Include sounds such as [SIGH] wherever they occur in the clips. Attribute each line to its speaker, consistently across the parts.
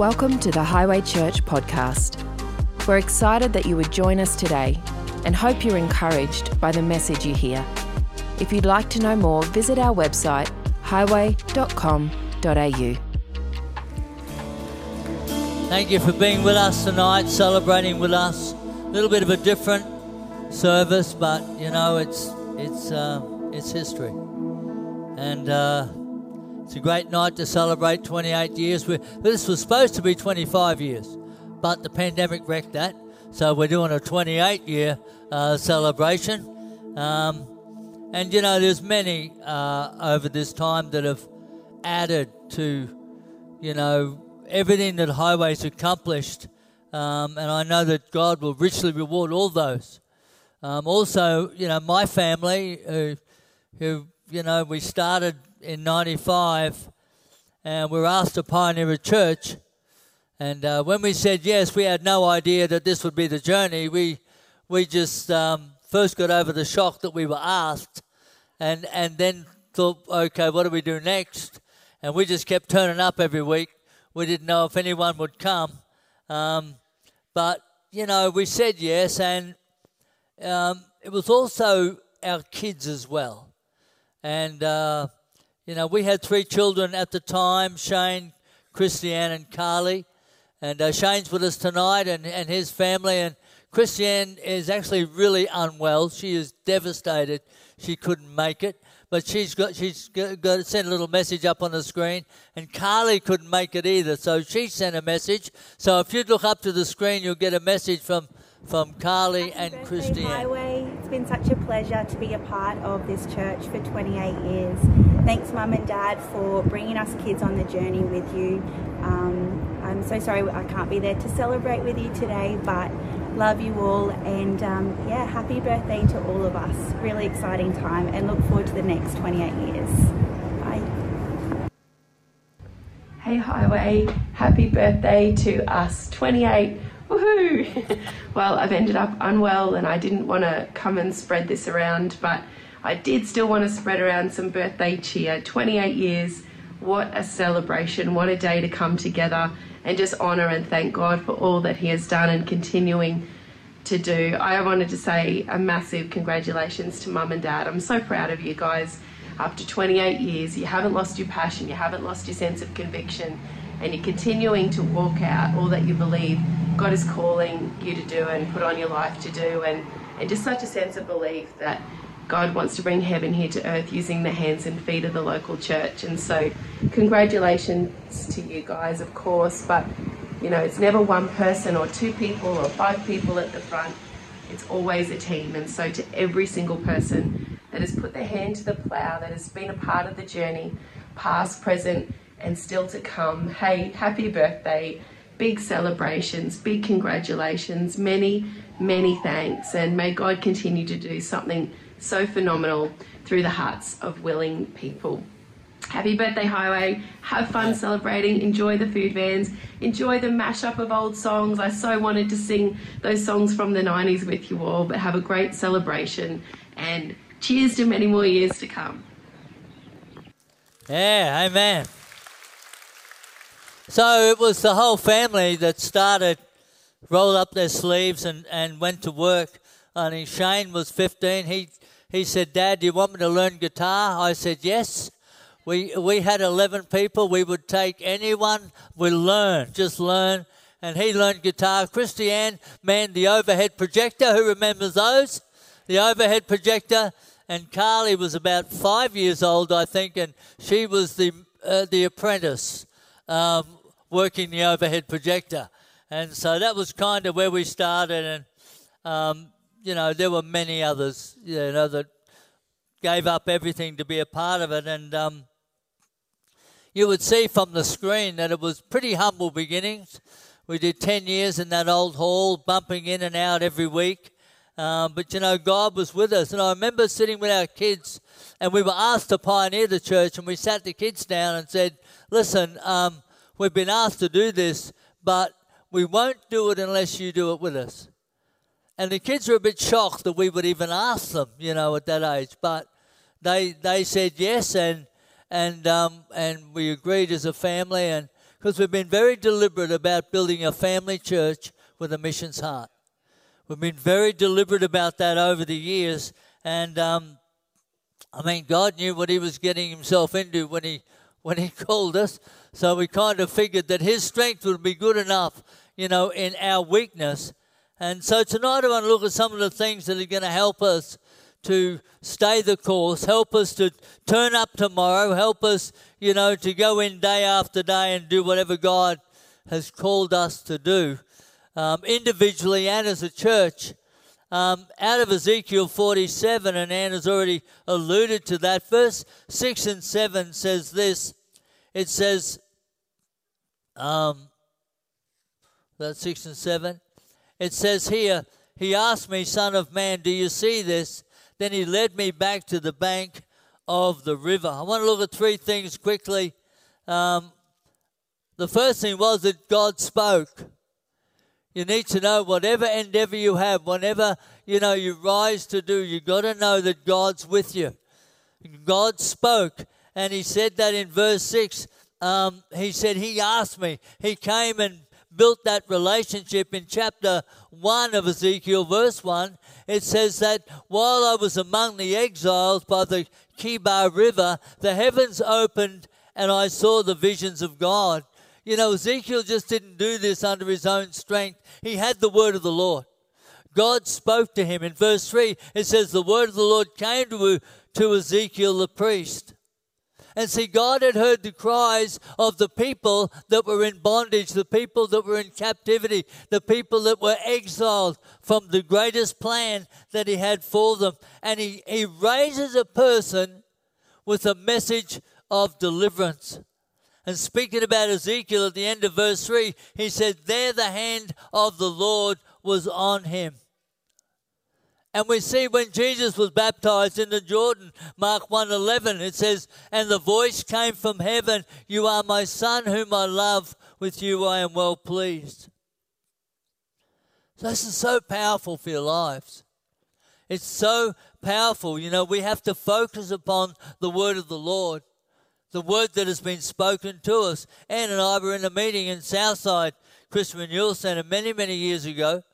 Speaker 1: Welcome to the Highway Church podcast. We're excited that you would join us today and hope you're encouraged by the message you hear. If you'd like to know more, visit our website highway.com.au.
Speaker 2: Thank you for being with us tonight, celebrating with us. A little bit of a different service, but you know it's it's uh, it's history, and uh, it's a great night to celebrate 28 years. we this was supposed to be 25 years, but the pandemic wrecked that, so we're doing a 28 year uh, celebration. Um, and you know, there's many uh, over this time that have added to, you know, everything that Highways accomplished. Um, and I know that God will richly reward all those. Um, also, you know, my family, who, who, you know, we started in 95 and we were asked to pioneer a church. And uh, when we said yes, we had no idea that this would be the journey. We, we just um, first got over the shock that we were asked and, and then thought, okay, what do we do next? And we just kept turning up every week. We didn't know if anyone would come. Um, but, you know, we said yes, and um, it was also our kids as well. And, uh, you know, we had three children at the time Shane, Christiane, and Carly. And uh, Shane's with us tonight and, and his family. And Christiane is actually really unwell. She is devastated she couldn't make it. But she's got she's got, got sent a little message up on the screen, and Carly couldn't make it either. So she sent a message. So if you look up to the screen, you'll get a message from from Carly
Speaker 3: Happy
Speaker 2: and Christiane.
Speaker 3: Been such a pleasure to be a part of this church for 28 years. Thanks, Mum and Dad, for bringing us kids on the journey with you. Um, I'm so sorry I can't be there to celebrate with you today, but love you all and um, yeah, happy birthday to all of us. Really exciting time and look forward to the next 28 years. Bye.
Speaker 4: Hey Highway, happy birthday to us. 28. Woohoo! [LAUGHS] well, I've ended up unwell and I didn't want to come and spread this around, but I did still want to spread around some birthday cheer. 28 years. What a celebration. What a day to come together and just honour and thank God for all that He has done and continuing to do. I wanted to say a massive congratulations to Mum and Dad. I'm so proud of you guys. After 28 years, you haven't lost your passion, you haven't lost your sense of conviction, and you're continuing to walk out all that you believe God is calling you to do and put on your life to do, and, and just such a sense of belief that God wants to bring heaven here to earth using the hands and feet of the local church. And so, congratulations to you guys, of course, but you know, it's never one person or two people or five people at the front. It's always a team. And so, to every single person that has put their hand to the plough, that has been a part of the journey, past, present, and still to come, hey, happy birthday, big celebrations, big congratulations, many, many thanks, and may God continue to do something so phenomenal through the hearts of willing people. Happy birthday, Highway. Have fun celebrating. Enjoy the food vans. Enjoy the mashup of old songs. I so wanted to sing those songs from the 90s with you all, but have a great celebration and cheers to many more years to come.
Speaker 2: Yeah, amen. So it was the whole family that started, rolled up their sleeves and, and went to work. I mean, Shane was 15. He he said, Dad, do you want me to learn guitar? I said, Yes. We, we had 11 people. We would take anyone, we learn, just learn. And he learned guitar. Christiane manned the overhead projector. Who remembers those? The overhead projector. And Carly was about five years old, I think, and she was the, uh, the apprentice um, working the overhead projector. And so that was kind of where we started. And um, you know, there were many others, you know, that gave up everything to be a part of it. And um, you would see from the screen that it was pretty humble beginnings. We did 10 years in that old hall, bumping in and out every week. Um, but you know, God was with us. And I remember sitting with our kids, and we were asked to pioneer the church, and we sat the kids down and said, Listen, um, we've been asked to do this, but we won't do it unless you do it with us. And the kids were a bit shocked that we would even ask them, you know, at that age. But they they said yes, and and um, and we agreed as a family. And because we've been very deliberate about building a family church with a missions heart. We've been very deliberate about that over the years, and um, I mean, God knew what He was getting Himself into when He when He [LAUGHS] called us. So we kind of figured that His strength would be good enough, you know, in our weakness. And so tonight I want to look at some of the things that are going to help us to stay the course, help us to turn up tomorrow, help us, you know, to go in day after day and do whatever God has called us to do, um, individually and as a church. Um, out of Ezekiel 47, and Anne Anna's already alluded to that, verse 6 and 7 says this it says, um, that's 6 and 7. It says here, He asked me, Son of man, do you see this? Then he led me back to the bank of the river. I want to look at three things quickly. Um, the first thing was that God spoke. You need to know whatever endeavor you have, whatever you know you rise to do, you got to know that God's with you. God spoke, and He said that in verse six. Um, he said He asked me. He came and built that relationship in chapter 1 of Ezekiel, verse 1. It says that while I was among the exiles by the Chebar River, the heavens opened and I saw the visions of God. You know, Ezekiel just didn't do this under his own strength, he had the word of the Lord. God spoke to him. In verse 3, it says, The word of the Lord came to, to Ezekiel the priest. And see, God had heard the cries of the people that were in bondage, the people that were in captivity, the people that were exiled from the greatest plan that He had for them. And He, he raises a person with a message of deliverance. And speaking about Ezekiel at the end of verse 3, he said, There the hand of the Lord was on him. And we see when Jesus was baptized in the Jordan, Mark 1:11, it says, "And the voice came from heaven, you are my son whom I love, with you I am well pleased." This is so powerful for your lives. It's so powerful. You know, we have to focus upon the word of the Lord, the word that has been spoken to us. Anne and I were in a meeting in Southside Christian Renewal Center many, many years ago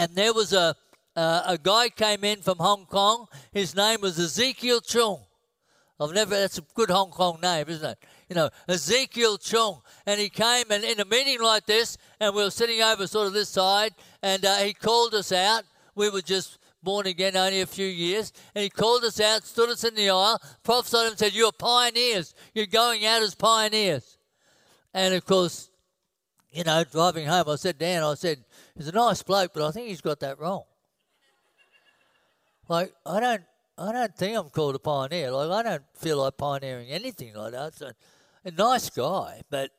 Speaker 2: and there was a uh, a guy came in from Hong Kong. His name was Ezekiel Chung. I've never. That's a good Hong Kong name, isn't it? You know, Ezekiel Chung, and he came and in a meeting like this, and we were sitting over sort of this side, and uh, he called us out. We were just born again only a few years, and he called us out, stood us in the aisle, prophesied and said, "You're pioneers. You're going out as pioneers." And of course, you know, driving home, I said, Dan, I said, he's a nice bloke, but I think he's got that wrong. like, I don't, I don't think I'm called a pioneer. Like, I don't feel like pioneering anything like that. So, a nice guy, but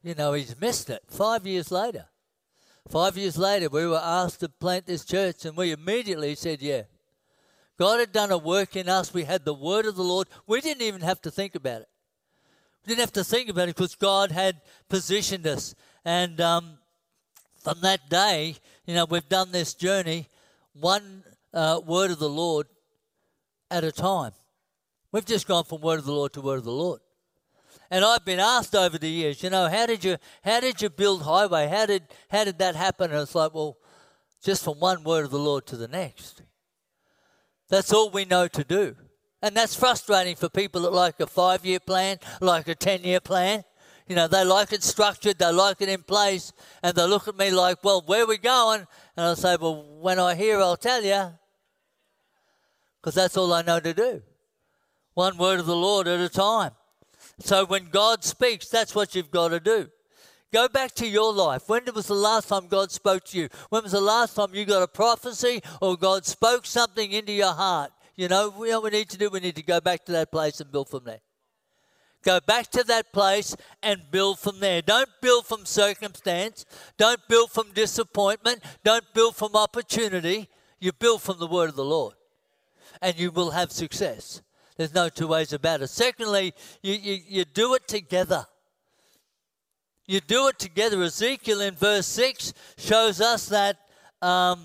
Speaker 2: you know, he's missed it. Five years later, five years later, we were asked to plant this church, and we immediately said, yeah. God had done a work in us. We had the word of the Lord. We didn't even have to think about it. We didn't have to think about it because God had positioned us. And um, from that day, you know, we've done this journey one uh, word of the Lord at a time. We've just gone from word of the Lord to word of the Lord. And I've been asked over the years, you know, how did you how did you build highway? How did how did that happen? And it's like, well, just from one word of the Lord to the next. That's all we know to do. And that's frustrating for people that like a five year plan, like a ten year plan. You know, they like it structured, they like it in place, and they look at me like, well, where we going? And I say, well, when I hear, I'll tell you. Because that's all I know to do. One word of the Lord at a time. So when God speaks, that's what you've got to do. Go back to your life. When was the last time God spoke to you? When was the last time you got a prophecy or God spoke something into your heart? You know, what we need to do, we need to go back to that place and build from there. Go back to that place and build from there. Don't build from circumstance. Don't build from disappointment. Don't build from opportunity. You build from the word of the Lord. And you will have success. There's no two ways about it. Secondly, you, you, you do it together. You do it together. Ezekiel in verse 6 shows us that um,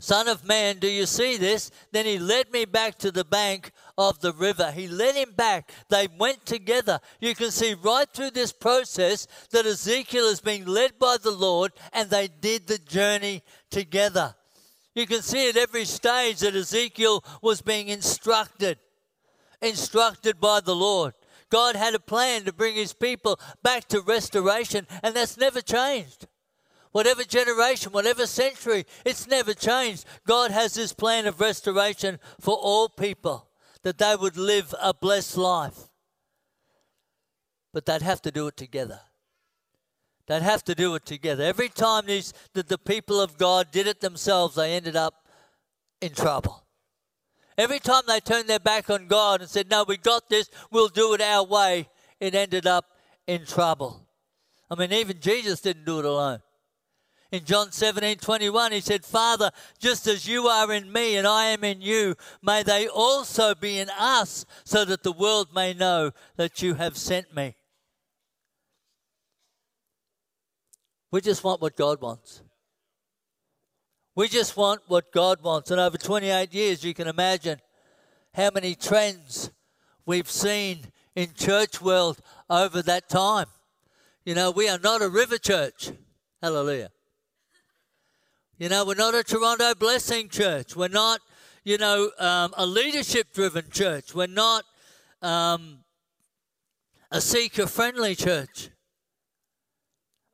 Speaker 2: Son of man, do you see this? Then he led me back to the bank of the river. He led him back. They went together. You can see right through this process that Ezekiel is being led by the Lord and they did the journey together. You can see at every stage that Ezekiel was being instructed, instructed by the Lord. God had a plan to bring his people back to restoration, and that's never changed whatever generation, whatever century, it's never changed. God has this plan of restoration for all people, that they would live a blessed life. But they'd have to do it together. They'd have to do it together. Every time these, that the people of God did it themselves, they ended up in trouble. Every time they turned their back on God and said, No, we got this, we'll do it our way, it ended up in trouble. I mean, even Jesus didn't do it alone. In John 17 21, he said, Father, just as you are in me and I am in you, may they also be in us, so that the world may know that you have sent me. We just want what God wants. We just want what God wants. And over 28 years, you can imagine how many trends we've seen in church world over that time. You know, we are not a river church. Hallelujah. You know, we're not a Toronto blessing church. We're not, you know, um, a leadership driven church. We're not um, a seeker friendly church.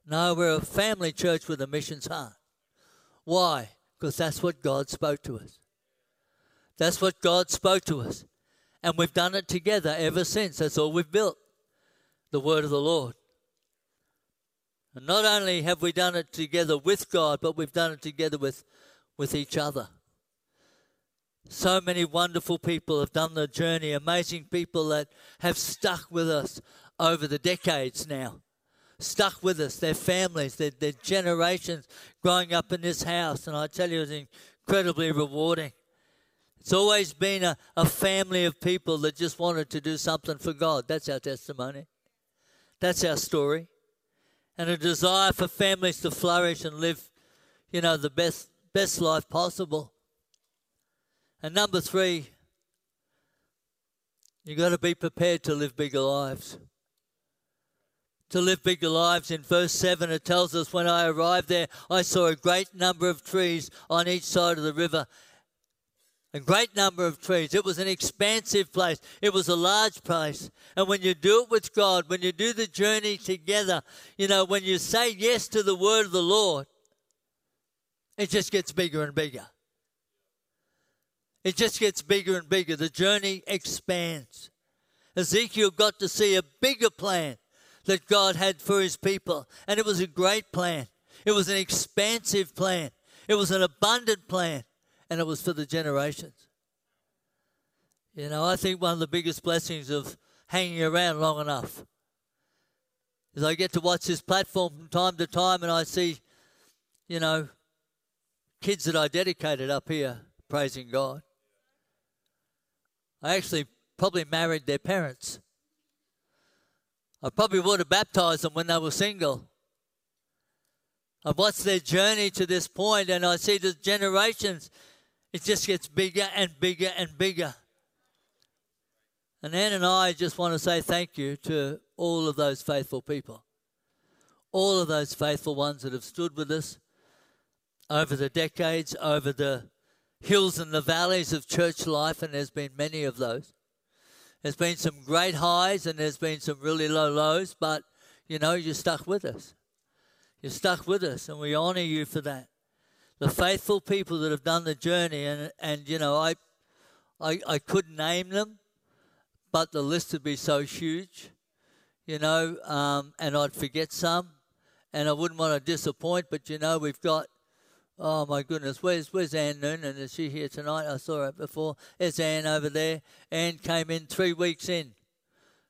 Speaker 2: No, we're a family church with a missions heart. Why? Because that's what God spoke to us. That's what God spoke to us. And we've done it together ever since. That's all we've built the word of the Lord. And not only have we done it together with God, but we've done it together with, with each other. So many wonderful people have done the journey, amazing people that have stuck with us over the decades now. Stuck with us, their families, their, their generations growing up in this house. And I tell you, it's incredibly rewarding. It's always been a, a family of people that just wanted to do something for God. That's our testimony. That's our story and a desire for families to flourish and live, you know, the best best life possible. And number three, you've got to be prepared to live bigger lives. To live bigger lives. In verse 7, it tells us when I arrived there, I saw a great number of trees on each side of the river, a great number of trees. It was an expansive place, it was a large place. And when you do it with God, when you do the journey together, you know, when you say yes to the word of the Lord, it just gets bigger and bigger. It just gets bigger and bigger. The journey expands. Ezekiel got to see a bigger plan that God had for his people, and it was a great plan. It was an expansive plan. It was an abundant plan and it was for the generations. You know, I think one of the biggest blessings of hanging around long enough is I get to watch this platform from time to time and I see, you know, kids that I dedicated up here praising God. I actually probably married their parents. I probably would have baptized them when they were single. I've watched their journey to this point and I see the generations it just gets bigger and bigger and bigger. And Ann and I just want to say thank you to all of those faithful people. All of those faithful ones that have stood with us over the decades, over the hills and the valleys of church life, and there's been many of those. There's been some great highs and there's been some really low lows, but you know, you're stuck with us. You're stuck with us, and we honor you for that the faithful people that have done the journey, and and you know, I, I, I could name them, but the list would be so huge, you know, um, and I'd forget some, and I wouldn't want to disappoint. But you know, we've got, oh my goodness, where's where's Ann Noonan? Is she here tonight? I saw her before. There's Ann over there. Ann came in three weeks in.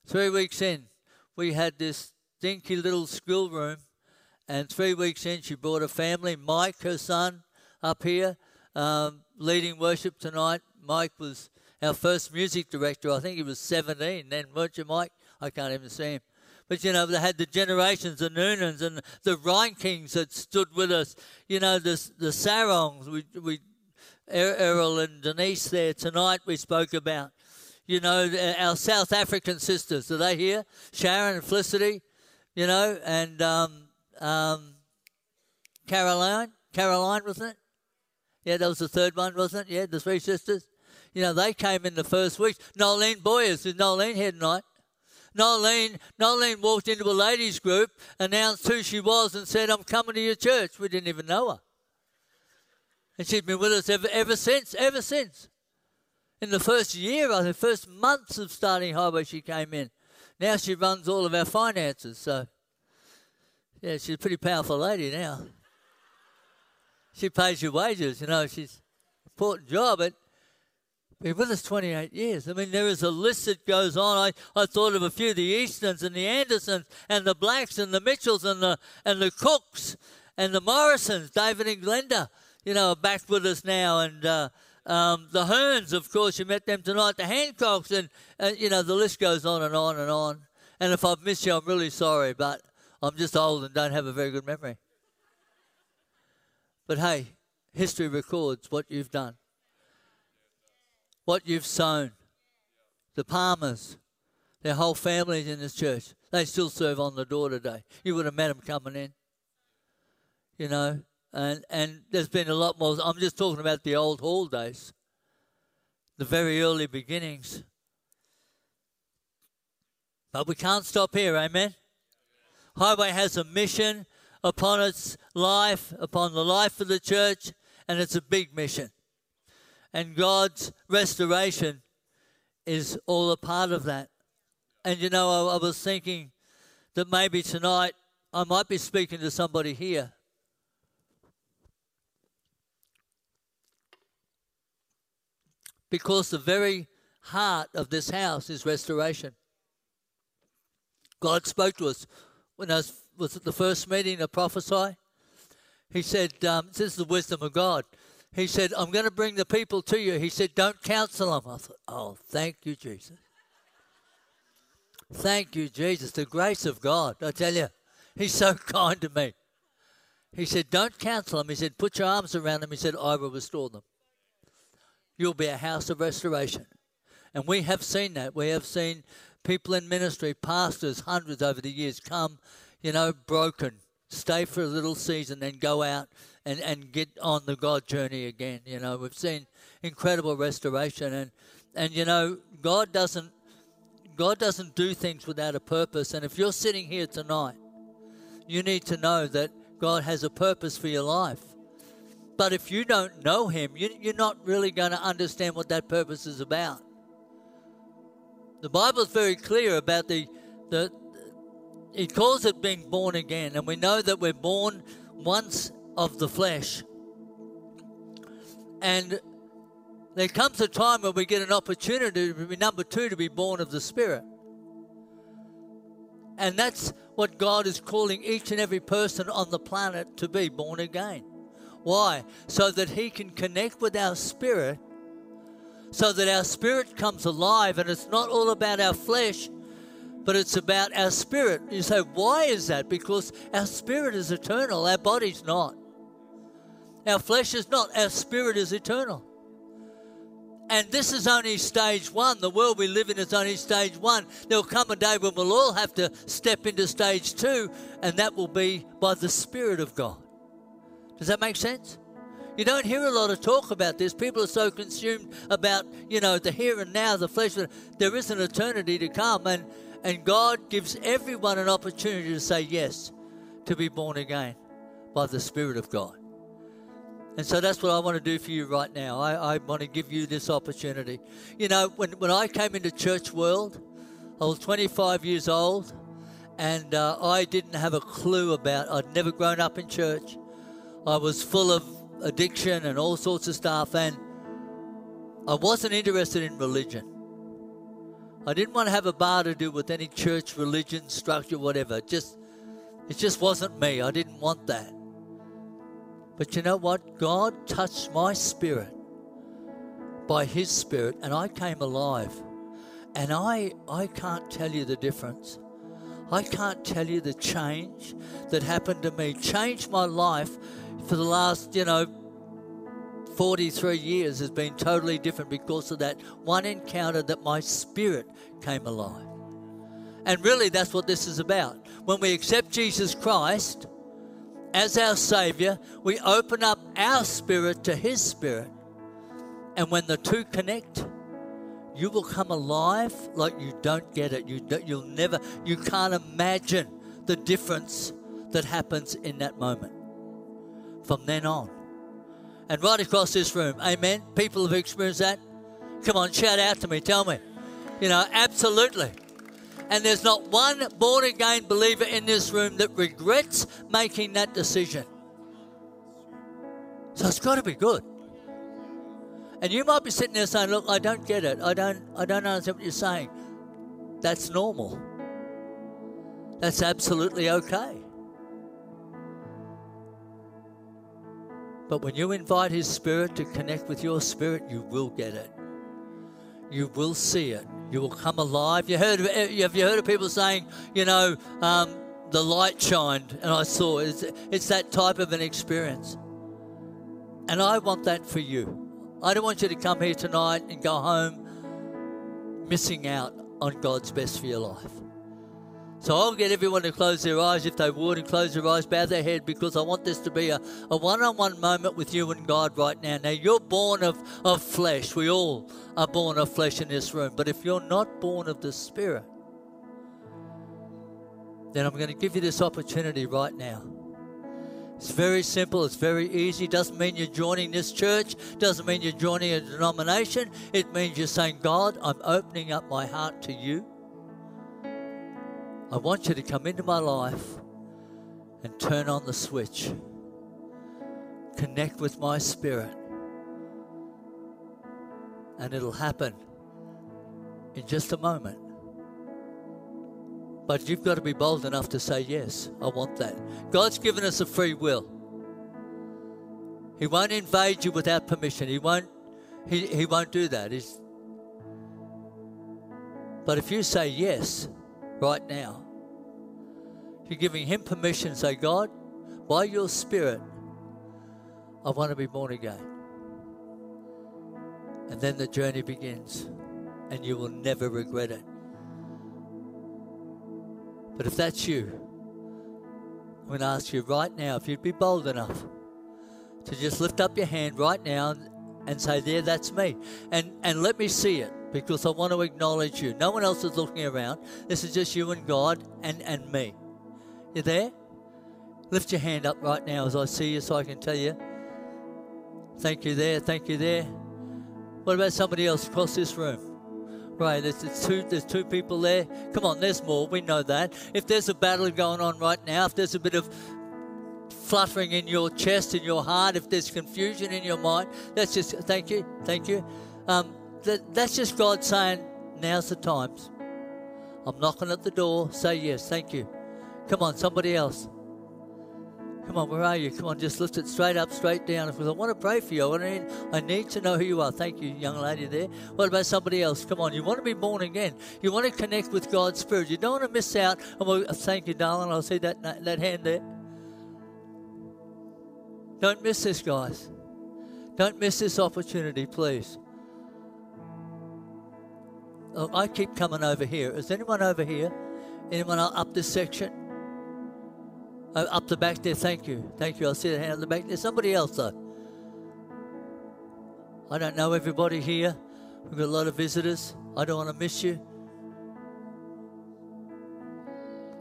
Speaker 2: Three weeks in, we had this dinky little school room and three weeks in, she brought a family. Mike, her son, up here um, leading worship tonight. Mike was our first music director. I think he was 17 then, weren't you, Mike? I can't even see him. But you know, they had the generations, the Noonans and the Rhine Kings that stood with us. You know, the the Sarongs. We we Er- Errol and Denise there tonight. We spoke about, you know, our South African sisters. Are they here? Sharon and Felicity, you know, and um, um, Caroline. Caroline, wasn't it? Yeah, that was the third one, wasn't it? Yeah, the three sisters. You know, they came in the first week. Nolene Boyers, is Nolene here tonight? Nolene, Nolene walked into a ladies' group, announced who she was, and said, I'm coming to your church. We didn't even know her. And she's been with us ever, ever since, ever since. In the first year, I the first months of starting Highway, she came in. Now she runs all of our finances. So, yeah, she's a pretty powerful lady now. She pays your wages, you know, she's an important job. But been with us 28 years. I mean, there is a list that goes on. I, I thought of a few, the Eastons and the Andersons and the Blacks and the Mitchells and the, and the Cooks and the Morrisons, David and Glenda, you know, are back with us now. And uh, um, the Hearns, of course, you met them tonight, the Hancocks, and, and, you know, the list goes on and on and on. And if I've missed you, I'm really sorry, but I'm just old and don't have a very good memory. But hey, history records what you've done what you've sown. The Palmers, their whole families in this church, they still serve on the door today. You would have met them coming in. You know, and and there's been a lot more. I'm just talking about the old hall days, the very early beginnings. But we can't stop here, amen. Highway has a mission upon its life, upon the life of the church, and it's a big mission and God's restoration is all a part of that. And you know, I, I, was thinking that maybe tonight I might be speaking to somebody here. Because the very heart of this house is restoration. God spoke to us when I was, was at the first meeting to prophesy. He said, um, This is the wisdom of God. He said, I'm going to bring the people to you. He said, Don't counsel them. I thought, Oh, thank you, Jesus. Thank you, Jesus. The grace of God. I tell you, He's so [LAUGHS] kind to me. He said, Don't counsel them. He said, Put your arms around them. He said, I will restore them. You'll be a house of restoration. And we have seen that. We have seen people in ministry, pastors, hundreds over the years, come, you know, broken, stay for a little season, then go out and, and get on the God journey again. You know, we've seen incredible restoration and and you know, God doesn't God doesn't do things without a purpose. And if you're sitting here tonight, you need to know that God has a purpose for your life. But if you don't know Him, you, you're not really going to understand what that purpose is about. The Bible is very clear about the, the, it calls it being born again. And we know that we're born once of the flesh. And there comes a time when we get an opportunity to be number two, to be born of the Spirit. And that's what God is calling each and every person on the planet to be born again. Why? So that He can connect with our spirit, so that our spirit comes alive, and it's not all about our flesh, but it's about our spirit. You say, why is that? Because our spirit is eternal, our body's not. Our flesh is not, our spirit is eternal. And this is only stage one. The world we live in is only stage one. There will come a day when we'll all have to step into stage two, and that will be by the Spirit of God. Does that make sense? You don't hear a lot of talk about this. People are so consumed about, you know, the here and now, the flesh. But there is an eternity to come, and, and God gives everyone an opportunity to say yes, to be born again by the Spirit of God. And so that's what I want to do for you right now. I, I want to give you this opportunity. You know, when, when I came into church world, I was 25 years old and uh, I didn't have a clue about, I'd never grown up in church. I was full of addiction and all sorts of stuff and I wasn't interested in religion. I didn't want to have a bar to do with any church, religion, structure, whatever. Just, it just wasn't me. I didn't want that. But you know what? God touched my spirit by His Spirit, and I came alive. And I, I can't tell you the difference. I can't tell you the change that happened to me. Changed my life for the last, you know, 43 years has been totally different because of that one encounter that my spirit came alive. And really, that's what this is about. When we accept Jesus Christ as our Savior, we open up our spirit to His spirit. And when the two connect, you will come alive like you don't get it. You don't, you'll never, you can't imagine the difference that happens in that moment. From then on, and right across this room. Amen. People have experienced that. Come on, shout out to me. Tell me. You know, absolutely. And there's not one born again believer in this room that regrets making that decision. So it's got to be good. And you might be sitting there saying, "Look, I don't get it. I don't. I don't understand what you're saying." That's normal. That's absolutely okay. But when you invite His Spirit to connect with your spirit, you will get it. You will see it. You will come alive. You heard? Have you heard of people saying, you know, um, the light shined and I saw? It's, it's that type of an experience. And I want that for you. I don't want you to come here tonight and go home missing out on God's best for your life. So I'll get everyone to close their eyes if they would and close their eyes, bow their head because I want this to be a, a one-on-one moment with you and God right now. Now you're born of, of flesh. We all are born of flesh in this room. But if you're not born of the Spirit, then I'm going to give you this opportunity right now. It's very simple. It's very easy. Doesn't mean you're joining this church. Doesn't mean you're joining a denomination. It means you're saying, God, I'm opening up my heart to you. I want you to come into my life and turn on the switch. Connect with my spirit. And it'll happen in just a moment. But you've got to be bold enough to say, Yes, I want that. God's given us a free will. He won't invade you without permission. He won't, he, he won't do that. He's, but if you say yes right now, you're giving Him permission say, God, by your Spirit, I want to be born again. And then the journey begins, and you will never regret it. But if that's you, I'm going to ask you right now if you'd be bold enough to just lift up your hand right now and say, There, that's me. And, and let me see it because I want to acknowledge you. No one else is looking around. This is just you and God and, and me. You there? Lift your hand up right now as I see you so I can tell you. Thank you there. Thank you there. What about somebody else across this room? Right, there's, there's, two, there's two people there. Come on, there's more. We know that. If there's a battle going on right now, if there's a bit of fluttering in your chest, in your heart, if there's confusion in your mind, that's just, thank you, thank you. Um, that, that's just God saying, now's the times. I'm knocking at the door. Say yes, thank you. Come on, somebody else. Come on, where are you? Come on, just lift it straight up, straight down. Because I want to pray for you. I need, I need to know who you are. Thank you, young lady there. What about somebody else? Come on, you want to be born again. You want to connect with God's Spirit. You don't want to miss out. Oh, thank you, darling. I'll see that, that hand there. Don't miss this, guys. Don't miss this opportunity, please. Oh, I keep coming over here. Is anyone over here? Anyone up this section? Uh, up the back there, thank you. Thank you. I'll see the hand up the back. There's somebody else, though. I don't know everybody here. We've got a lot of visitors. I don't want to miss you.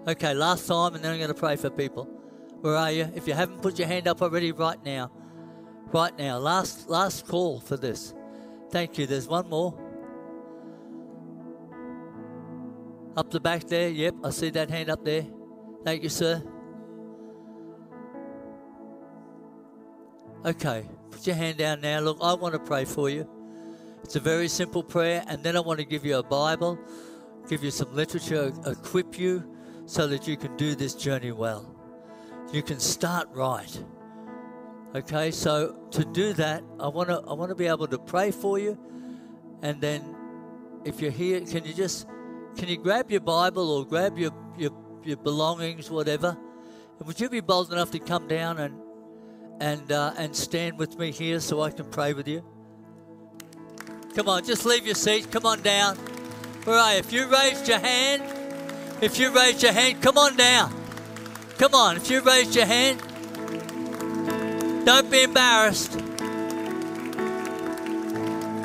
Speaker 2: Okay, last time, and then I'm going to pray for people. Where are you? If you haven't put your hand up already, right now. Right now. Last, last call for this. Thank you. There's one more. Up the back there. Yep, I see that hand up there. Thank you, sir. Okay, put your hand down now. Look, I want to pray for you. It's a very simple prayer, and then I want to give you a Bible, give you some literature, equip you so that you can do this journey well. You can start right. Okay, so to do that, I want to I want to be able to pray for you, and then if you're here, can you just can you grab your Bible or grab your your, your belongings, whatever? And would you be bold enough to come down and and uh, and stand with me here so I can pray with you? Come on, just leave your seat. Come on down. Where are? If you raised your hand, if you raised your hand, come on down. Come on, if you raised your hand, don't be embarrassed.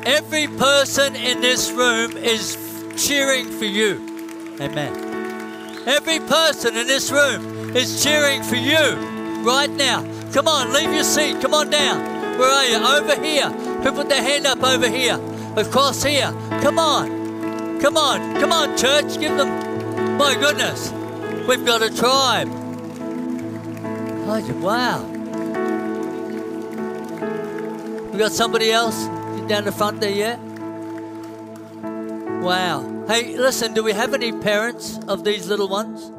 Speaker 2: Every person in this room is cheering for you. Amen. Every person in this room is cheering for you right now. Come on, leave your seat. Come on down. Where are you? Over here. Who put their hand up over here? Across here. Come on. Come on. Come on, church. Give them. My goodness. We've got a tribe. Oh, wow. We got somebody else down the front there yet? Wow. Hey, listen, do we have any parents of these little ones?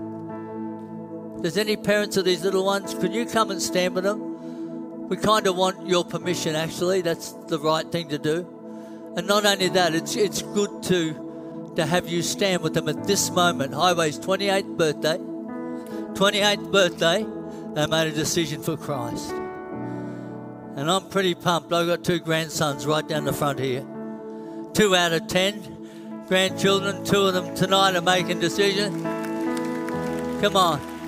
Speaker 2: There's any parents of these little ones? Could you come and stand with them? We kind of want your permission, actually. That's the right thing to do. And not only that, it's, it's good to, to have you stand with them at this moment. Highway's 28th birthday. 28th birthday, they made a decision for Christ. And I'm pretty pumped. I've got two grandsons right down the front here. Two out of ten grandchildren, two of them tonight are making decisions. Come on.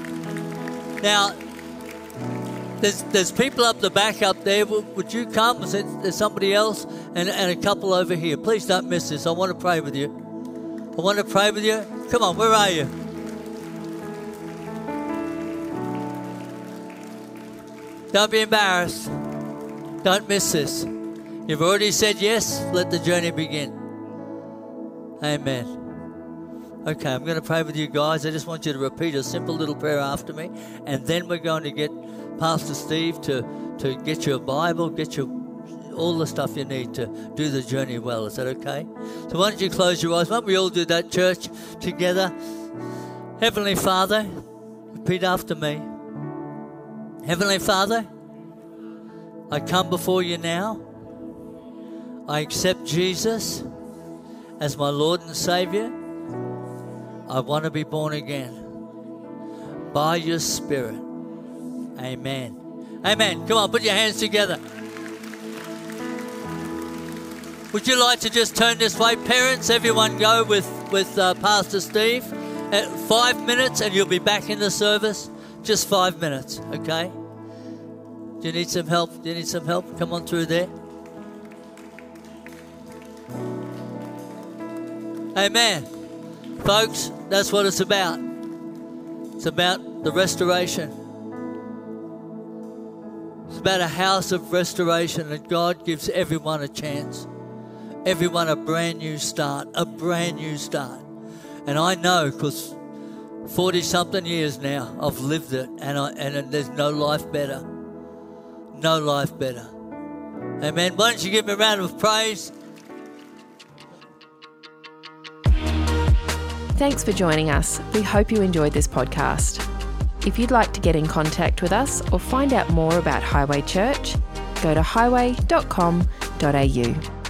Speaker 2: Now, there's, there's people up the back up there. Would you come? There's somebody else and, and a couple over here. Please don't miss this. I want to pray with you. I want to pray with you. Come on, where are you? Don't be embarrassed. Don't miss this. You've already said yes, let the journey begin. Amen. Okay, I'm going to pray with you guys. I just want you to repeat a simple little prayer after me, and then we're going to get Pastor Steve to, to get you a Bible, get you all the stuff you need to do the journey well. Is that okay? So why don't you close your eyes? Why don't we all do that, church, together? Heavenly Father, repeat after me. Heavenly Father, I come before you now. I accept Jesus as my Lord and Savior. I want to be born again by your Spirit. Amen. Amen. Come on, put your hands together. Would you like to just turn this way? Parents, everyone go with, with uh, Pastor Steve. At five minutes, and you'll be back in the service. Just five minutes, okay? Do you need some help? Do you need some help? Come on through there. Amen. Folks, that's what it's about. It's about the restoration. It's about a house of restoration that God gives everyone a chance. Everyone a brand new start, a brand new start. And I know because 40 something years now I've lived it and, I, and there's no life better. No life better. Amen. Why don't you give me a round of praise?
Speaker 1: Thanks for joining us. We hope you enjoyed this podcast. If you'd like to get in contact with us or find out more about Highway Church, go to highway.com.au.